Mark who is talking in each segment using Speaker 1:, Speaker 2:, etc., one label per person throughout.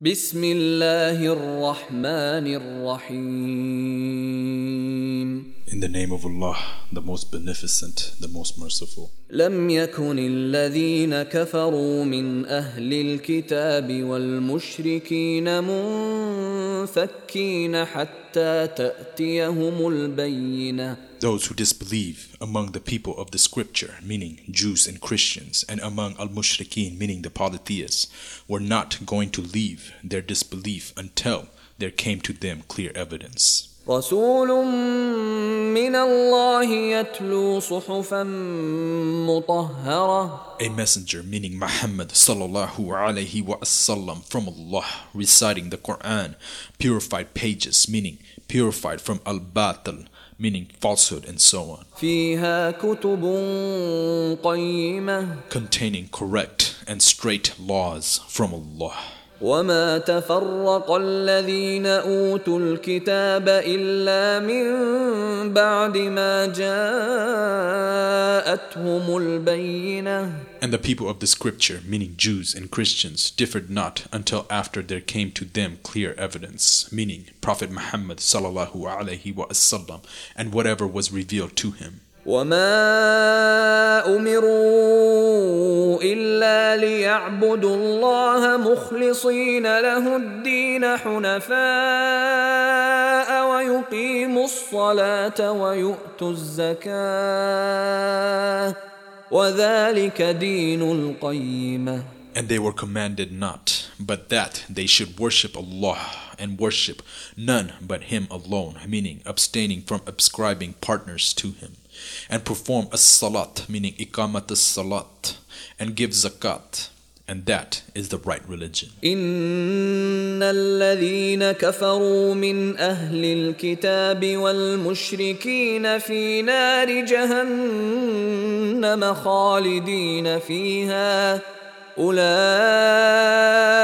Speaker 1: بسم الله الرحمن الرحيم
Speaker 2: In the name of Allah, the most beneficent, the most merciful.
Speaker 1: لم يكن الذين كفروا من أهل الكتاب والمشركين البينة
Speaker 2: Those who disbelieve among the people of the scripture, meaning Jews and Christians, and among al mushrikeen, meaning the polytheists, were not going to leave their disbelief until there came to them clear evidence.
Speaker 1: رسول
Speaker 2: a messenger, meaning Muhammad sallallahu alayhi wasallam, from Allah, reciting the Quran, purified pages, meaning purified from al-batil, meaning falsehood and so on. Containing correct and straight laws from Allah.
Speaker 1: وما تفرق الذين اوتوا الكتاب الا من بعد ما جاءتهم البينه
Speaker 2: And the people of the scripture, meaning Jews and Christians, differed not until after there came to them clear evidence, meaning Prophet Muhammad sallallahu alaihi wasallam, and whatever was revealed to him.
Speaker 1: وما امروا الا ليعبدوا الله مخلصين له الدين حنفاء ويقيموا الصلاه ويؤتوا الزكاه وذلك دين القيمه
Speaker 2: And they were commanded not, but that they should worship Allah and worship none but Him alone, meaning abstaining from ascribing partners to Him, and perform as salat, meaning ikamat as salat, and give zakat, and that is the right religion.
Speaker 1: ان الذين كفروا من اهل الكتاب والمشركين في نار جهنم خالدين فيها اولئك هم شر البريه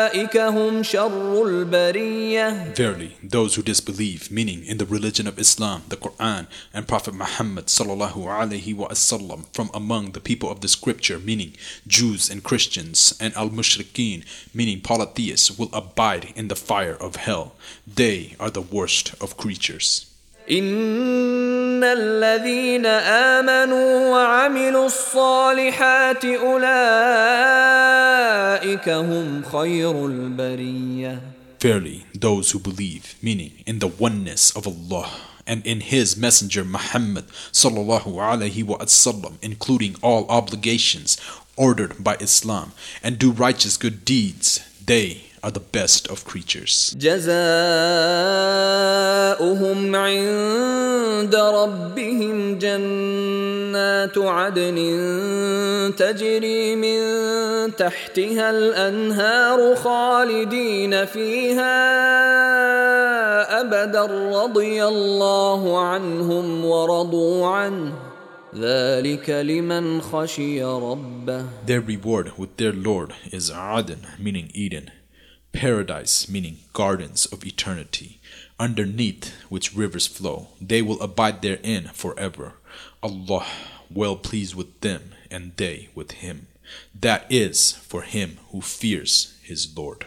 Speaker 2: Verily, those who disbelieve, meaning in the religion of Islam, the Quran, and Prophet Muhammad sallallahu alaihi wasallam from among the people of the scripture, meaning Jews and Christians, and al-mushrikeen, meaning polytheists, will abide in the fire of hell. They are the worst of creatures.
Speaker 1: ان الذين امنوا وعملوا الصالحات اولئك هم خير البريه
Speaker 2: Verily, those who believe, meaning in the oneness of Allah and in His Messenger Muhammad sallallahu alaihi wasallam, including all obligations ordered by Islam, and do righteous good deeds, they are the best of creatures.
Speaker 1: جزاؤهم عند ربهم جنات عدن تجري من تحتها الانهار خالدين فيها ابدا رضي الله عنهم ورضوا عنه ذلك لمن خشي ربه
Speaker 2: Their reward with their Lord is Aden, meaning Eden, paradise, meaning gardens of eternity, underneath which rivers flow. They will abide therein forever. Allah well pleased with them, and they with Him. That is for him who fears his Lord.